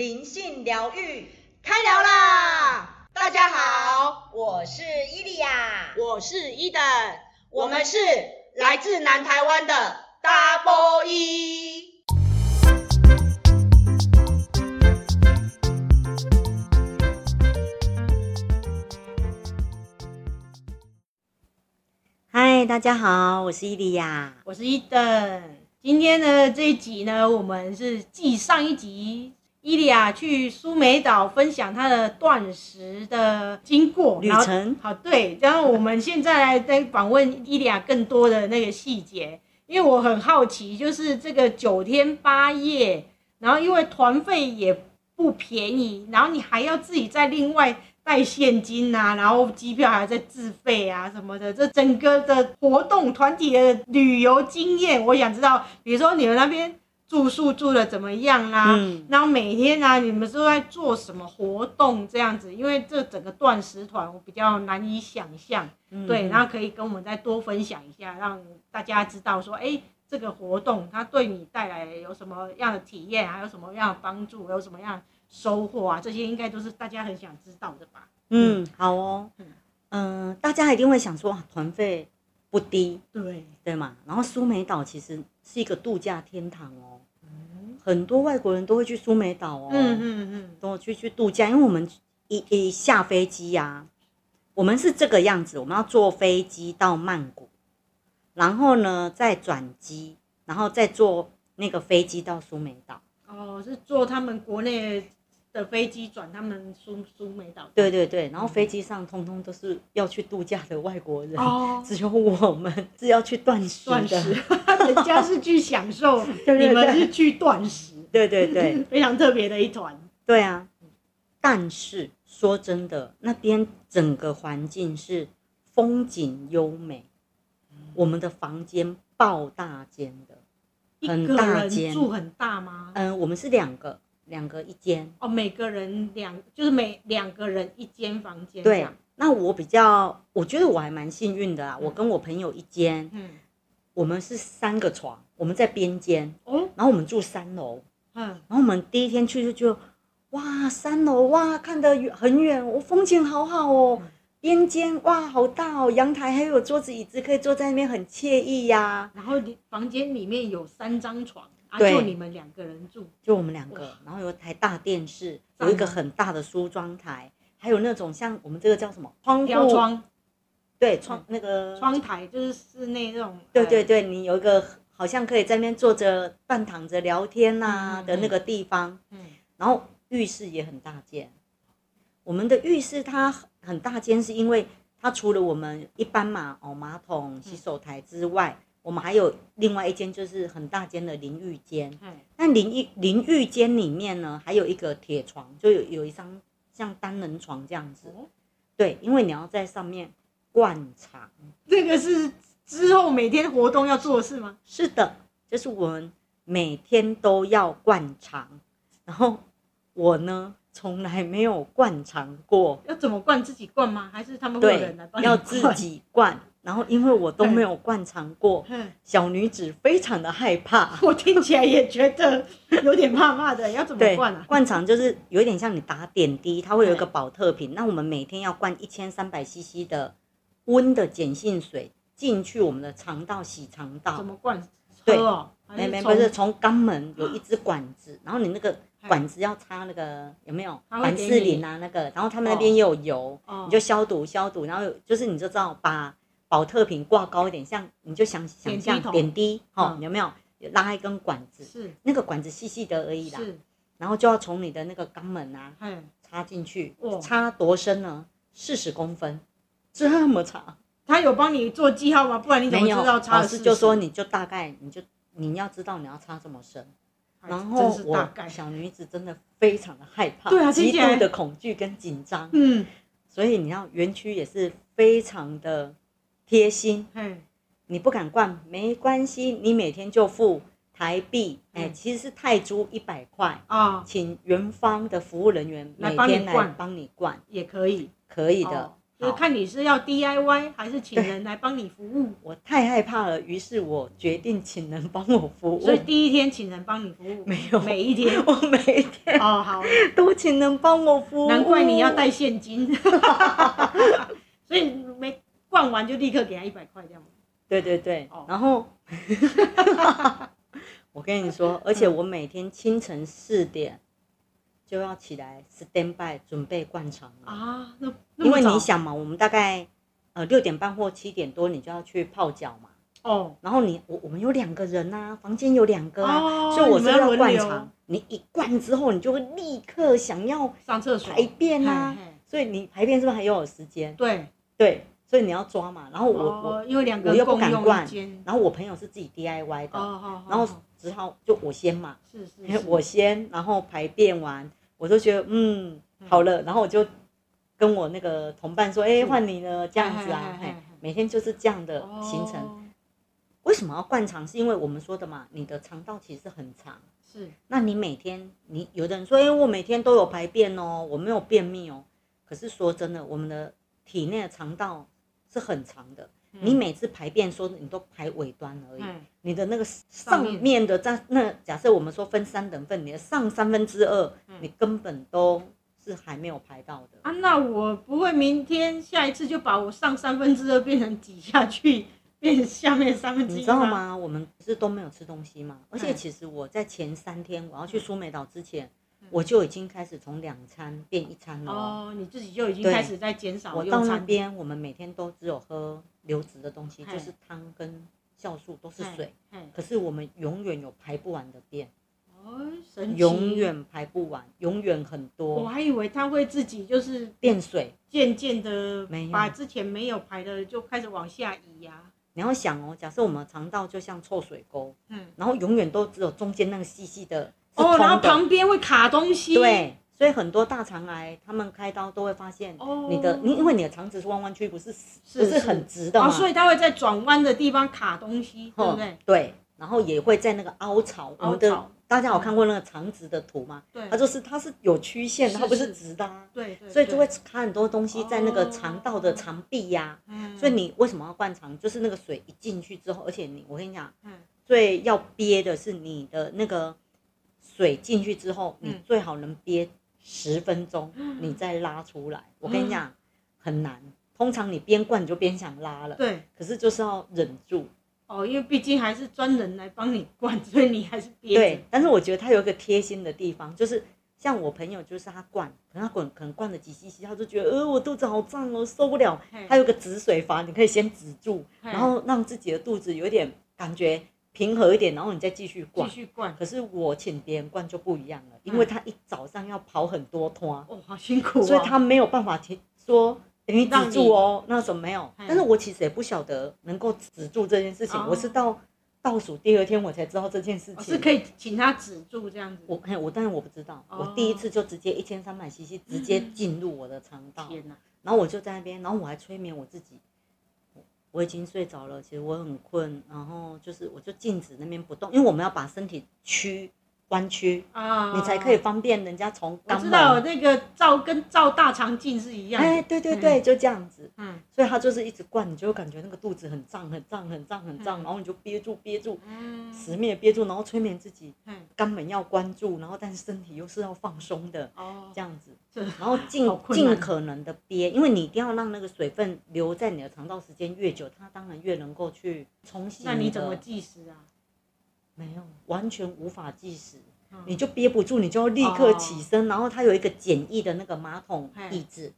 灵性疗愈开聊啦！大家好，我是伊利亚，我是伊登，我们是来自南台湾的 Double E。嗨，大家好，我是伊利亚，我是伊登。今天呢，这一集呢，我们是继上一集伊利亚去苏梅岛分享她的断食的经过旅程。好，对，然后我们现在来再访问伊利亚更多的那个细节，因为我很好奇，就是这个九天八夜，然后因为团费也不便宜，然后你还要自己再另外。带现金啊，然后机票还要再自费啊什么的，这整个的活动团体的旅游经验，我想知道，比如说你们那边住宿住的怎么样啦、啊？嗯，然后每天啊你们都在做什么活动这样子，因为这整个断食团我比较难以想象、嗯，对，然后可以跟我们再多分享一下，让大家知道说，哎，这个活动它对你带来有什么样的体验，还有什么样的帮助，有什么样。收获啊，这些应该都是大家很想知道的吧？嗯，好哦，嗯、呃，大家一定会想说，团费不低，对对嘛。然后苏梅岛其实是一个度假天堂哦，嗯、很多外国人都会去苏梅岛哦，嗯嗯嗯，都去去度假，因为我们一一下飞机呀、啊，我们是这个样子，我们要坐飞机到曼谷，然后呢再转机，然后再坐那个飞机到苏梅岛。哦，是坐他们国内。的飞机转他们苏苏梅岛，对对对，然后飞机上通通都是要去度假的外国人，哦、只有我们是要去断食的，断食 人家是去享受，对对对，你们是去断食，对对对，非常特别的一团。对啊，但是说真的，那边整个环境是风景优美，嗯、我们的房间爆大间的，很大间，住很大吗？嗯，我们是两个。两个一间哦，每个人两就是每两个人一间房间。对，那我比较，我觉得我还蛮幸运的啦。嗯、我跟我朋友一间，嗯，我们是三个床，我们在边间，哦，然后我们住三楼，嗯，然后我们第一天去就就，哇，三楼哇，看得远很远，我风景好好哦，边、嗯、间哇好大哦，阳台还有桌子椅子可以坐在那边很惬意呀、啊。然后房间里面有三张床。啊、就你们两个人住，就我们两个，然后有台大电视，有一个很大的梳妆台，还有那种像我们这个叫什么窗户窗，对窗那个。窗台就是室内那种，对对对，你有一个好像可以在那边坐着半躺着聊天呐、啊、的那个地方，嗯，然后浴室也很大间，我们的浴室它很大间，是因为它除了我们一般嘛哦马桶洗手台之外。我们还有另外一间，就是很大间的淋浴间。嗯，那淋浴淋浴间里面呢，还有一个铁床，就有有一张像单人床这样子。对，因为你要在上面灌肠。这个是之后每天活动要做的事吗？是的，就是我们每天都要灌肠。然后我呢，从来没有灌肠过。要怎么灌？自己灌吗？还是他们会有人来帮你灌？要自己灌。然后，因为我都没有灌肠过，小女子非常的害怕。我听起来也觉得有点怕怕的。要怎么灌啊？灌肠就是有点像你打点滴，它会有一个保特瓶。那我们每天要灌一千三百 CC 的温的碱性水进去我们的肠道洗肠道。怎么灌？对，没没不是从肛门有一支管子，然后你那个管子要插那个有没有凡士林啊那个？然后他们那边也有油，你就消毒消毒，然后就是你就知道把。保特瓶挂高一点，像你就想想象点滴，哈、嗯，有没有拉一根管子？是那个管子细细的而已啦。是，然后就要从你的那个肛门啊，嗯，插进去，插多深呢？四十公分，这么长。他有帮你做记号吗？不然你怎么知道插？老师就说你就大概，你就你要知道你要插这么深。然后我小女子真的非常的害怕，对啊，极度的恐惧跟紧张。嗯，所以你要园区也是非常的。贴心，嗯，你不敢灌没关系，你每天就付台币，哎、欸，其实是泰铢一百块啊，请园方的服务人员每天来帮你灌。也可以，可以的，就看你是要 DIY 还是请人来帮你服务。我太害怕了，于是我决定请人帮我服务。所以第一天请人帮你服务？没有，每一天，我每一天哦好，都请人帮我服务。难怪你要带现金，所以没灌完就立刻给他一百块这样。对对对，哦、然后。我跟你说，而且我每天清晨四点就要起来 stand by 准备灌肠啊。那因为你想嘛，我们大概呃六点半或七点多你就要去泡脚嘛。哦。然后你我我们有两个人呐、啊，房间有两个、啊，哦、所以我是要灌肠。你一灌之后，你就会立刻想要上厕所排便啊。所以你排便是不是还要有时间？对对。所以你要抓嘛，然后我、哦、我因为两个我又不敢灌，然后我朋友是自己 DIY 的，哦、然后只好就我先嘛，是是，是，我先，然后排便完，我就觉得嗯好了，然后我就跟我那个同伴说，哎换你了这样子啊，嘿，每天就是这样的行程。哦、为什么要灌肠？是因为我们说的嘛，你的肠道其实很长，是，那你每天你有的人说，哎我每天都有排便哦，我没有便秘哦，可是说真的，我们的体内的肠道。是很长的，你每次排便说你都排尾端而已，你的那个上面的在那假设我们说分三等份，你的上三分之二你根本都是还没有排到的啊。那我不会明天下一次就把我上三分之二变成挤下去，变成下面三分之一。你知道吗？我们不是都没有吃东西吗？而且其实我在前三天我要去苏梅岛之前。我就已经开始从两餐变一餐了。哦，你自己就已经开始在减少。我到那边，我们每天都只有喝流质的东西，就是汤跟酵素都是水。可是我们永远有排不完的便。哦，神奇。永远排不完，永远很多。我还以为他会自己就是变水，渐渐的把之前没有排的就开始往下移呀。你要想哦，假设我们肠道就像臭水沟，嗯，然后永远都只有中间那个细细的。哦，然后旁边会卡东西。对，所以很多大肠癌，他们开刀都会发现，你的，你因为你的肠子是弯弯曲，不是不是很直的嘛，所以它会在转弯的地方卡东西，对不对？对，然后也会在那个凹槽，我们的大家有看过那个肠子的图吗？对，它就是它是有曲线，它不是直的啊，对，所以就会卡很多东西在那个肠道的肠壁呀。嗯所以你为什么要灌肠？就是那个水一进去之后，而且你，我跟你讲，嗯最要憋的是你的那个。水进去之后，你最好能憋十分钟，你再拉出来。我跟你讲，很难。通常你边灌你就边想拉了，对。可是就是要忍住。哦，因为毕竟还是专人来帮你灌，所以你还是憋。对，但是我觉得他有一个贴心的地方，就是像我朋友，就是他灌，可能他滚，可能灌了几 cc，他就觉得，呃，我肚子好胀哦，受不了。他有个止水阀，你可以先止住，然后让自己的肚子有点感觉。平和一点，然后你再继续灌。继续灌。可是我请别人灌就不一样了，因为他一早上要跑很多趟，哦，好辛苦，所以他没有办法停说等于止住哦，那时候没有。但是我其实也不晓得能够止住这件事情，我是到倒数第二天我才知道这件事情。是可以请他止住这样子。我我当然我不知道，我第一次就直接一千三百 cc 直接进入我的肠道，天哪！然后我就在那边，然后我还催眠我自己。我已经睡着了，其实我很困，然后就是我就静止那边不动，因为我们要把身体屈。弯曲啊，你才可以方便人家从。我知道那个照跟照大肠镜是一样。哎，对对对，就这样子。嗯，所以他就是一直灌，你就感觉那个肚子很胀很胀很胀很胀，然后你就憋住憋住，死命憋住，然后催眠自己，嗯肛门要关住，然后但是身体又是要放松的，哦，这样子，然后尽尽可能的憋，因为你一定要让那个水分留在你的肠道时间越久，它当然越能够去冲洗。那你怎么计时啊？没有，完全无法计时，嗯、你就憋不住，你就要立刻起身。哦、然后它有一个简易的那个马桶椅子，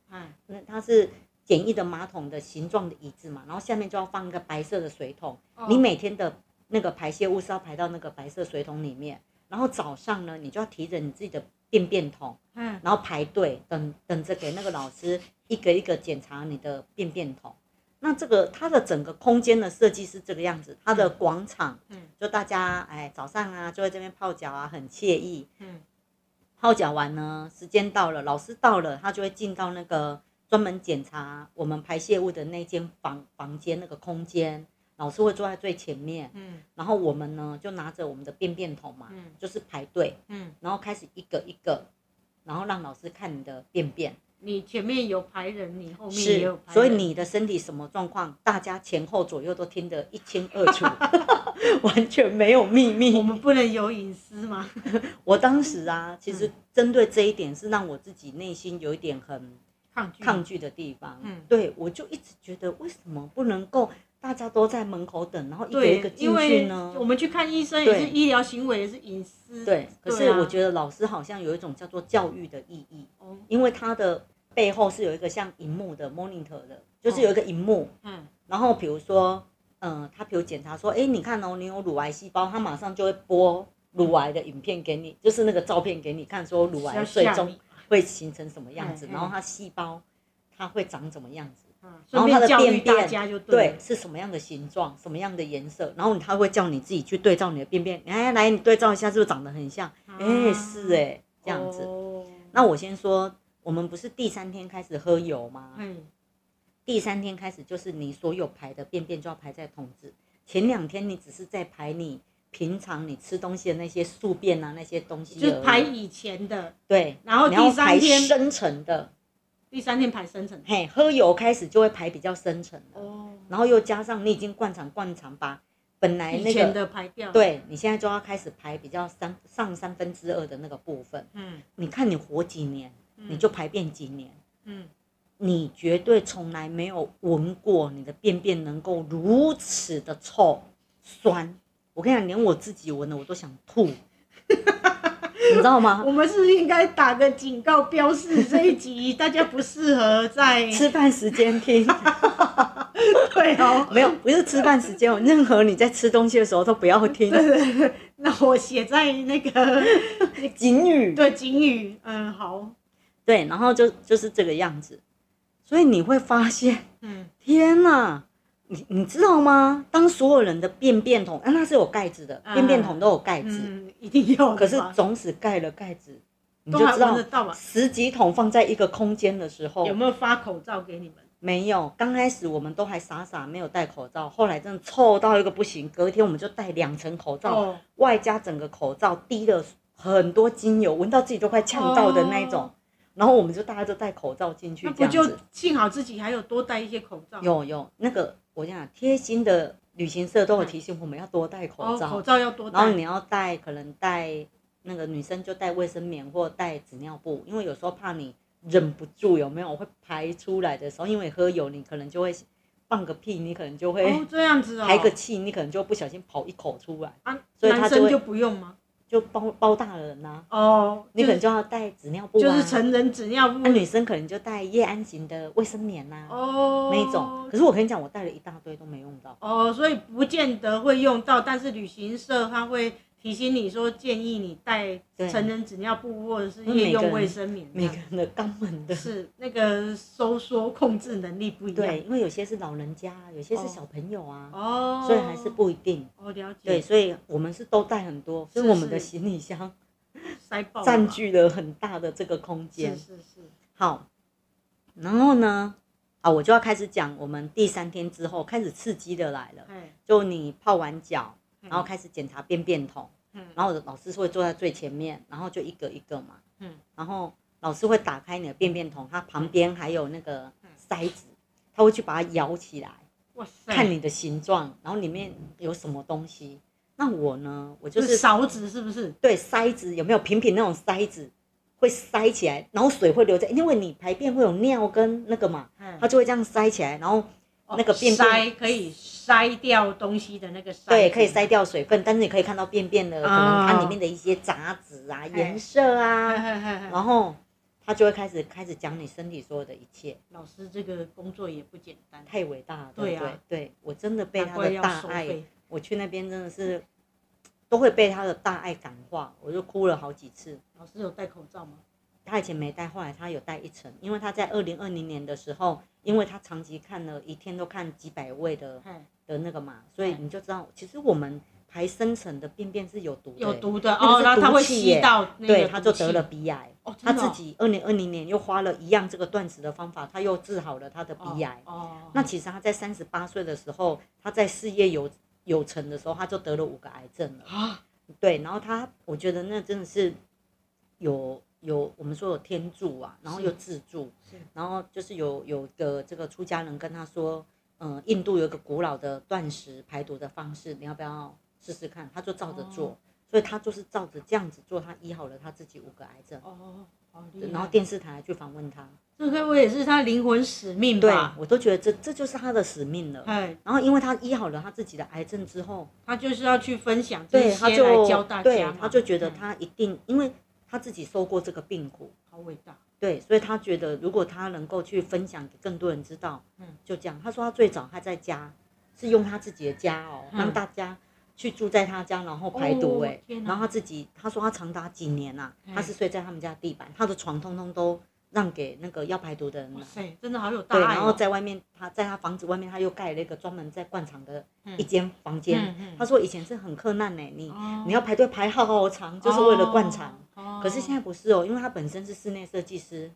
那它是简易的马桶的形状的椅子嘛，然后下面就要放一个白色的水桶。哦、你每天的那个排泄物是要排到那个白色水桶里面，然后早上呢，你就要提着你自己的便便桶，嗯、然后排队等等着给那个老师一个一个检查你的便便桶。那这个它的整个空间的设计是这个样子，它的广场，嗯，就大家哎早上啊就在这边泡脚啊，很惬意，嗯，泡脚完呢，时间到了，老师到了，他就会进到那个专门检查我们排泄物的那间房房间那个空间，老师会坐在最前面，嗯，然后我们呢就拿着我们的便便桶嘛，嗯，就是排队，嗯，然后开始一个一个，然后让老师看你的便便。你前面有排人，你后面也有排人，所以你的身体什么状况，大家前后左右都听得一清二楚，完全没有秘密。我们不能有隐私吗？我当时啊，其实针对这一点是让我自己内心有一点很抗拒抗拒的地方。嗯，对，我就一直觉得为什么不能够大家都在门口等，然后一个一个进去呢？我们去看医生也是医疗行为，也是隐私。对，可是我觉得老师好像有一种叫做教育的意义，哦，因为他的。背后是有一个像荧幕的 monitor 的，就是有一个荧幕，嗯，然后比如说，嗯、呃，他比如检查说，哎，你看哦，你有乳癌细胞，他马上就会播乳癌的影片给你，就是那个照片给你看，说乳癌最终会形成什么样子，然后它细胞它会长怎么样子，然后它的便便对是什么样的形状，什么样的颜色，然后他会叫你自己去对照你的便便，哎，来你对照一下，是不是长得很像？哎，是哎，这样子。那我先说。我们不是第三天开始喝油吗？嗯，第三天开始就是你所有排的便便就要排在桶子。前两天你只是在排你平常你吃东西的那些宿便啊那些东西，就排以前的。对，然后第三天深层的，第三天排深层。嘿，喝油开始就会排比较深层的。哦。然后又加上你已经灌肠灌肠把本来那个的排掉，对，你现在就要开始排比较三上三分之二的那个部分。嗯。你看你活几年？你就排便几年，嗯，你绝对从来没有闻过你的便便能够如此的臭酸。我跟你讲，连我自己闻的我都想吐，你知道吗？我们是不是应该打个警告标示，这一集大家不适合在 吃饭时间听。对哦，没有，不是吃饭时间哦，任何你在吃东西的时候都不要听。对对对，那我写在那个警语，对警语，嗯，好。对，然后就就是这个样子，所以你会发现，嗯，天哪，你你知道吗？当所有人的便便桶，啊，那是有盖子的，便便桶都有盖子，嗯，一定要。可是总是盖了盖子，你就知道，十几桶放在一个空间的时候，有没有发口罩给你们？没有，刚开始我们都还傻傻没有戴口罩，后来真的臭到一个不行，隔天我们就戴两层口罩，外加整个口罩滴了很多精油，闻到自己都快呛到的那种。然后我们就大家都戴口罩进去。那不就幸好自己还有多戴一些口罩。有有，那个我讲贴心的旅行社都有提醒我们要多戴口罩，口罩要多戴。然后你要带，可能带那个女生就带卫生棉或带纸尿布，因为有时候怕你忍不住有没有会排出来的时候，因为喝油你可能就会放个屁，你可能就会哦这样子哦，排个气，你可能就不小心跑一口出来啊。所以男生就不用吗？就包包大人呐、啊，哦，你可能就要带纸尿布、啊、就是成人纸尿布。那、啊、女生可能就带夜安型的卫生棉呐、啊，哦，那一种。可是我跟你讲，我带了一大堆都没用到。哦，所以不见得会用到，但是旅行社他会。提醒你说，建议你带成人纸尿布或者是夜用卫生棉。每个人的肛门的是那个收缩控制能力不一样。对，因为有些是老人家，有些是小朋友啊，哦，所以还是不一定。哦，了解。对，所以我们是都带很多，所以我们的行李箱塞爆，占据了很大的这个空间。是是是。好，然后呢，啊，我就要开始讲我们第三天之后开始刺激的来了。就你泡完脚。然后开始检查便便桶，嗯，然后老师会坐在最前面，然后就一个一个嘛，嗯，然后老师会打开你的便便桶，它旁边还有那个塞子，他会去把它摇起来，哇塞，看你的形状，然后里面有什么东西。那我呢，我就是勺子是不是？对，塞子有没有平平那种塞子，会塞起来，然后水会流在，因为你排便会有尿跟那个嘛，它就会这样塞起来，然后。那个便便可以筛掉东西的那个筛，对，可以筛掉水分，但是你可以看到便便的可能它里面的一些杂质啊、颜色啊，然后他就会开始开始讲你身体所有的一切。老师这个工作也不简单，太伟大了，对对？对，我真的被他的大爱，我去那边真的是都会被他的大爱感化，我就哭了好几次。老师有戴口罩吗？他以前没戴，后来他有戴一层，因为他在二零二零年的时候。因为他长期看了一天都看几百位的的那个嘛，所以你就知道，其实我们排深层的便便是有毒的，有毒的哦，然后他会吸到，对，他就得了鼻癌。他自己二零二零年又花了一样这个断食的方法，他又治好了他的鼻癌。哦，那其实他在三十八岁的时候，他在事业有有成的时候，他就得了五个癌症了。啊，对，然后他，我觉得那真的是有有我们说有天助啊，然后又自助，然后就是有有个这个出家人跟他说，嗯、呃，印度有一个古老的断食排毒的方式，你要不要试试看？他就照着做，哦、所以他就是照着这样子做，他医好了他自己五个癌症。哦。然后电视台去访问他，这会不会也是他灵魂使命吧？对，我都觉得这这就是他的使命了。哎，然后因为他医好了他自己的癌症之后，他就是要去分享这些来教大家对，他就觉得他一定、嗯、因为。他自己受过这个病苦，好伟大。对，所以他觉得如果他能够去分享给更多人知道，嗯，就这样。他说他最早他在家是用他自己的家哦，让大家去住在他家，然后排毒哎，然后他自己他说他长达几年呐，他是睡在他们家地板，他的床通通都让给那个要排毒的人了。对，真的好有大爱。对，然后在外面他在他房子外面他又盖了一个专门在灌肠的一间房间。他说以前是很困难呢，你你要排队排好好长，就是为了灌肠。可是现在不是哦，因为他本身是室内设计师，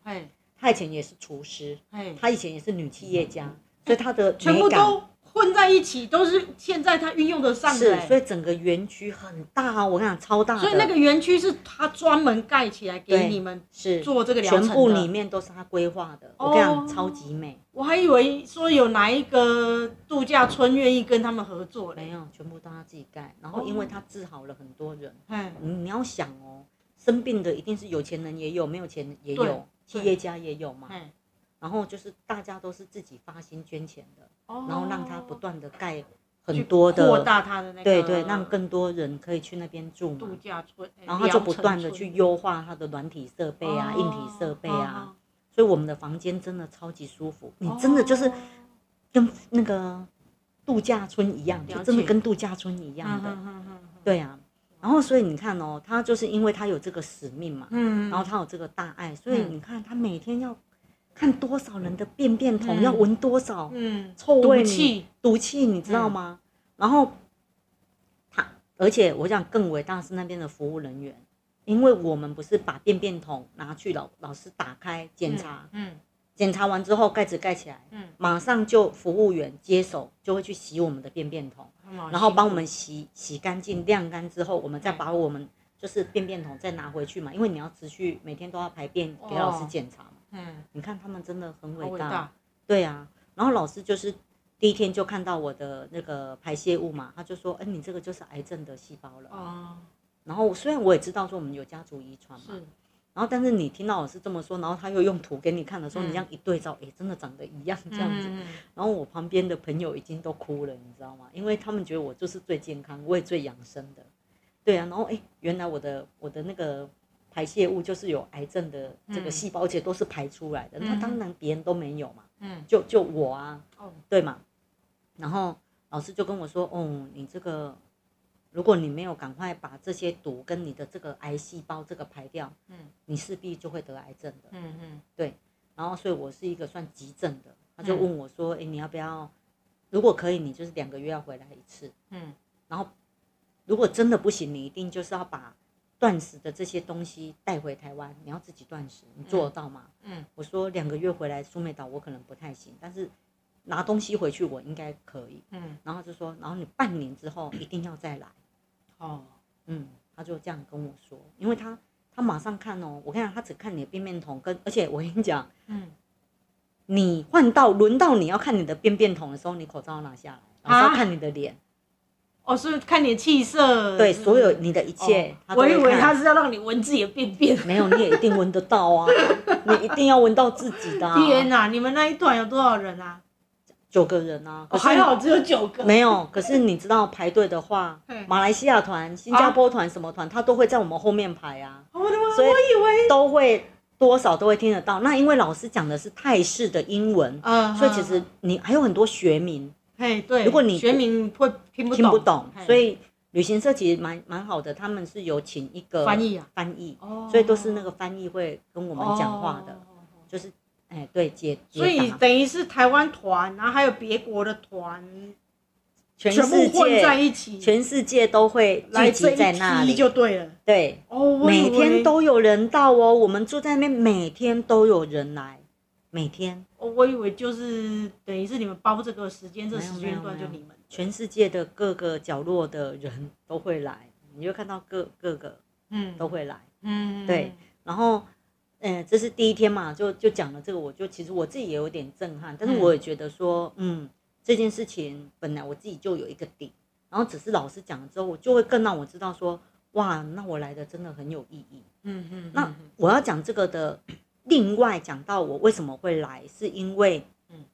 他以前也是厨师，他以前也是女企业家，所以他的全部都混在一起，都是现在他运用得上的。是，所以整个园区很大哦，我跟你讲超大。所以那个园区是他专门盖起来给你们是做这个疗程的，全部里面都是他规划的。我跟你讲，超级美。我还以为说有哪一个度假村愿意跟他们合作，没有，全部都他自己盖。然后因为他治好了很多人，你你要想哦。生病的一定是有钱人也有，没有钱也有，企业家也有嘛。然后就是大家都是自己发心捐钱的，然后让他不断的盖很多的，扩大他的那个，对对，让更多人可以去那边住嘛。度假村，然后他就不断的去优化他的软体设备啊、硬体设备啊，所以我们的房间真的超级舒服，你真的就是跟那个度假村一样，就真的跟度假村一样的，对啊。然后，所以你看哦，他就是因为他有这个使命嘛，嗯，然后他有这个大爱，所以你看他每天要看多少人的便便桶，要闻多少嗯臭味，毒气，毒气，你知道吗？然后他，而且我想更伟大是那边的服务人员，因为我们不是把便便桶拿去老老师打开检查，嗯，检查完之后盖子盖起来，嗯，马上就服务员接手就会去洗我们的便便桶。然后帮我们洗洗干净、晾干之后，我们再把我们就是便便桶再拿回去嘛，因为你要持续每天都要排便给老师检查嘛。嗯，你看他们真的很伟大。对啊，然后老师就是第一天就看到我的那个排泄物嘛，他就说：“哎，你这个就是癌症的细胞了。”哦。然后虽然我也知道说我们有家族遗传嘛。是。然后，但是你听到老师这么说，然后他又用图给你看的时候，你这样一对照，哎，真的长得一样这样子。然后我旁边的朋友已经都哭了，你知道吗？因为他们觉得我就是最健康，我也最养生的。对啊，然后哎，原来我的我的那个排泄物就是有癌症的这个细胞，而且都是排出来的。那当然别人都没有嘛，嗯，就就我啊，对嘛。然后老师就跟我说，哦，你这个。如果你没有赶快把这些毒跟你的这个癌细胞这个排掉，嗯，你势必就会得癌症的，嗯嗯，对。然后，所以我是一个算急症的，他就问我说：“哎，你要不要？如果可以，你就是两个月要回来一次，嗯。然后，如果真的不行，你一定就是要把断食的这些东西带回台湾，你要自己断食，你做得到吗？嗯。我说两个月回来苏梅岛我可能不太行，但是拿东西回去我应该可以，嗯。然后就说，然后你半年之后一定要再来。”哦，嗯，他就这样跟我说，因为他他马上看哦，我跟你讲，他只看你的便便桶，跟而且我跟你讲，嗯，你换到轮到你要看你的便便桶的时候，你口罩要拿下来，然后要看你的脸，哦，是看你的气色，对，所有你的一切，我以为他是要让你闻自己的便便，没有，你也一定闻得到啊，你一定要闻到自己的。天哪，你们那一团有多少人啊？九个人啊，还好只有九个。没有，可是你知道排队的话，马来西亚团、新加坡团什么团，他都会在我们后面排啊。我的妈！所以我以为都会多少都会听得到。那因为老师讲的是泰式的英文，所以其实你还有很多学名。嘿，对，如果你学名会听不懂，听不懂，所以旅行社其实蛮蛮好的，他们是有请一个翻译啊，翻译，所以都是那个翻译会跟我们讲话的，就是。哎，对，解，所以等于是台湾团，然后还有别国的团，全部混在一起，全世界都会聚集在那里，就对了。对，哦，每天都有人到哦，我们住在那边，每天都有人来，每天。哦，我以为就是等于是你们包这个时间，这时间段就你们。全世界的各个角落的人都会来，你就看到各各个，嗯，都会来，嗯，对，然后。嗯，这是第一天嘛，就就讲了这个，我就其实我自己也有点震撼，但是我也觉得说，嗯，嗯，这件事情本来我自己就有一个底，然后只是老师讲了之后，我就会更让我知道说，哇，那我来的真的很有意义。嗯嗯，那我要讲这个的，另外讲到我为什么会来，是因为，嗯，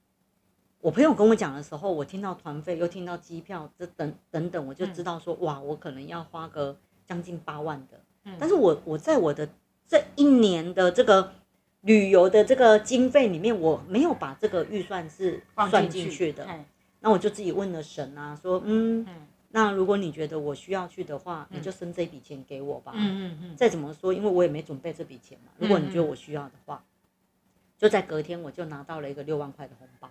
我朋友跟我讲的时候，我听到团费又听到机票这等等等，我就知道说，哇，我可能要花个将近八万的。嗯，但是我我在我的这一年的这个旅游的这个经费里面，我没有把这个预算是算进去的。那我就自己问了神啊，说，嗯，那如果你觉得我需要去的话，你就生这笔钱给我吧。嗯嗯嗯。再怎么说，因为我也没准备这笔钱嘛。如果你觉得我需要的话，就在隔天我就拿到了一个六万块的红包。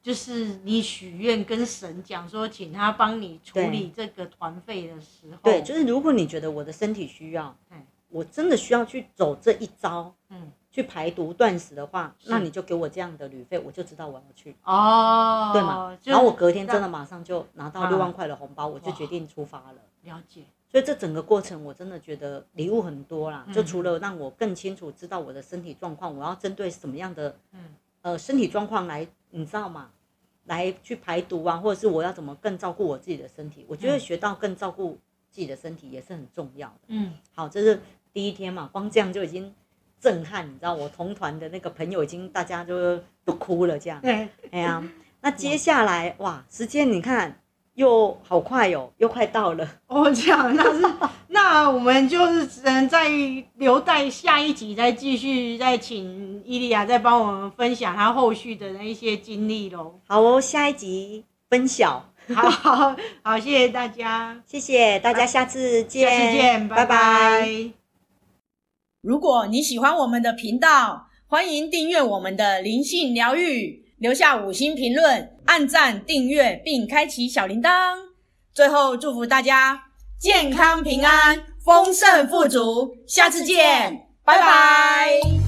就是你许愿跟神讲说，请他帮你处理这个团费的时候，对，就是如果你觉得我的身体需要，我真的需要去走这一招，嗯，去排毒断食的话，那你就给我这样的旅费，我就知道我要去哦，对吗？然后我隔天真的马上就拿到六万块的红包，我就决定出发了。了解。所以这整个过程我真的觉得礼物很多啦，就除了让我更清楚知道我的身体状况，我要针对什么样的，嗯，呃，身体状况来，你知道吗？来去排毒啊，或者是我要怎么更照顾我自己的身体？我觉得学到更照顾自己的身体也是很重要的。嗯，好，这是第一天嘛，光这样就已经震撼，你知道，我同团的那个朋友已经大家就都哭了，这样。对，哎呀，那接下来哇，时间你看。又好快哟、哦，又快到了哦。这样，那是 那我们就是只能再留待下一集再继续，再请伊利亚再帮我们分享他后续的那一些经历喽。好哦，下一集分享。好好好，谢谢大家，谢谢大家，下次见，下次见，拜拜。拜拜。如果你喜欢我们的频道，欢迎订阅我们的灵性疗愈。留下五星评论，按赞、订阅并开启小铃铛。最后，祝福大家健康平安、丰盛富足。下次见，拜拜。